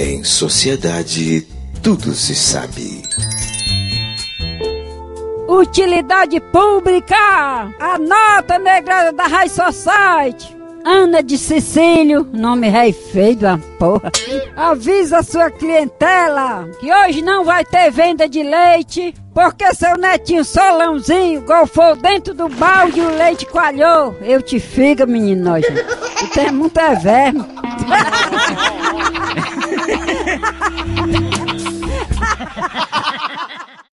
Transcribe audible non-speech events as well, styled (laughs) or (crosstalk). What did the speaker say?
Em sociedade, tudo se sabe. Utilidade pública! A nota negra da High Society! Ana de Cecílio, nome rei feio da porra. Avisa sua clientela que hoje não vai ter venda de leite porque seu netinho solãozinho golfou dentro do balde e o leite coalhou. Eu te figa, menino tem muito é verme. (laughs)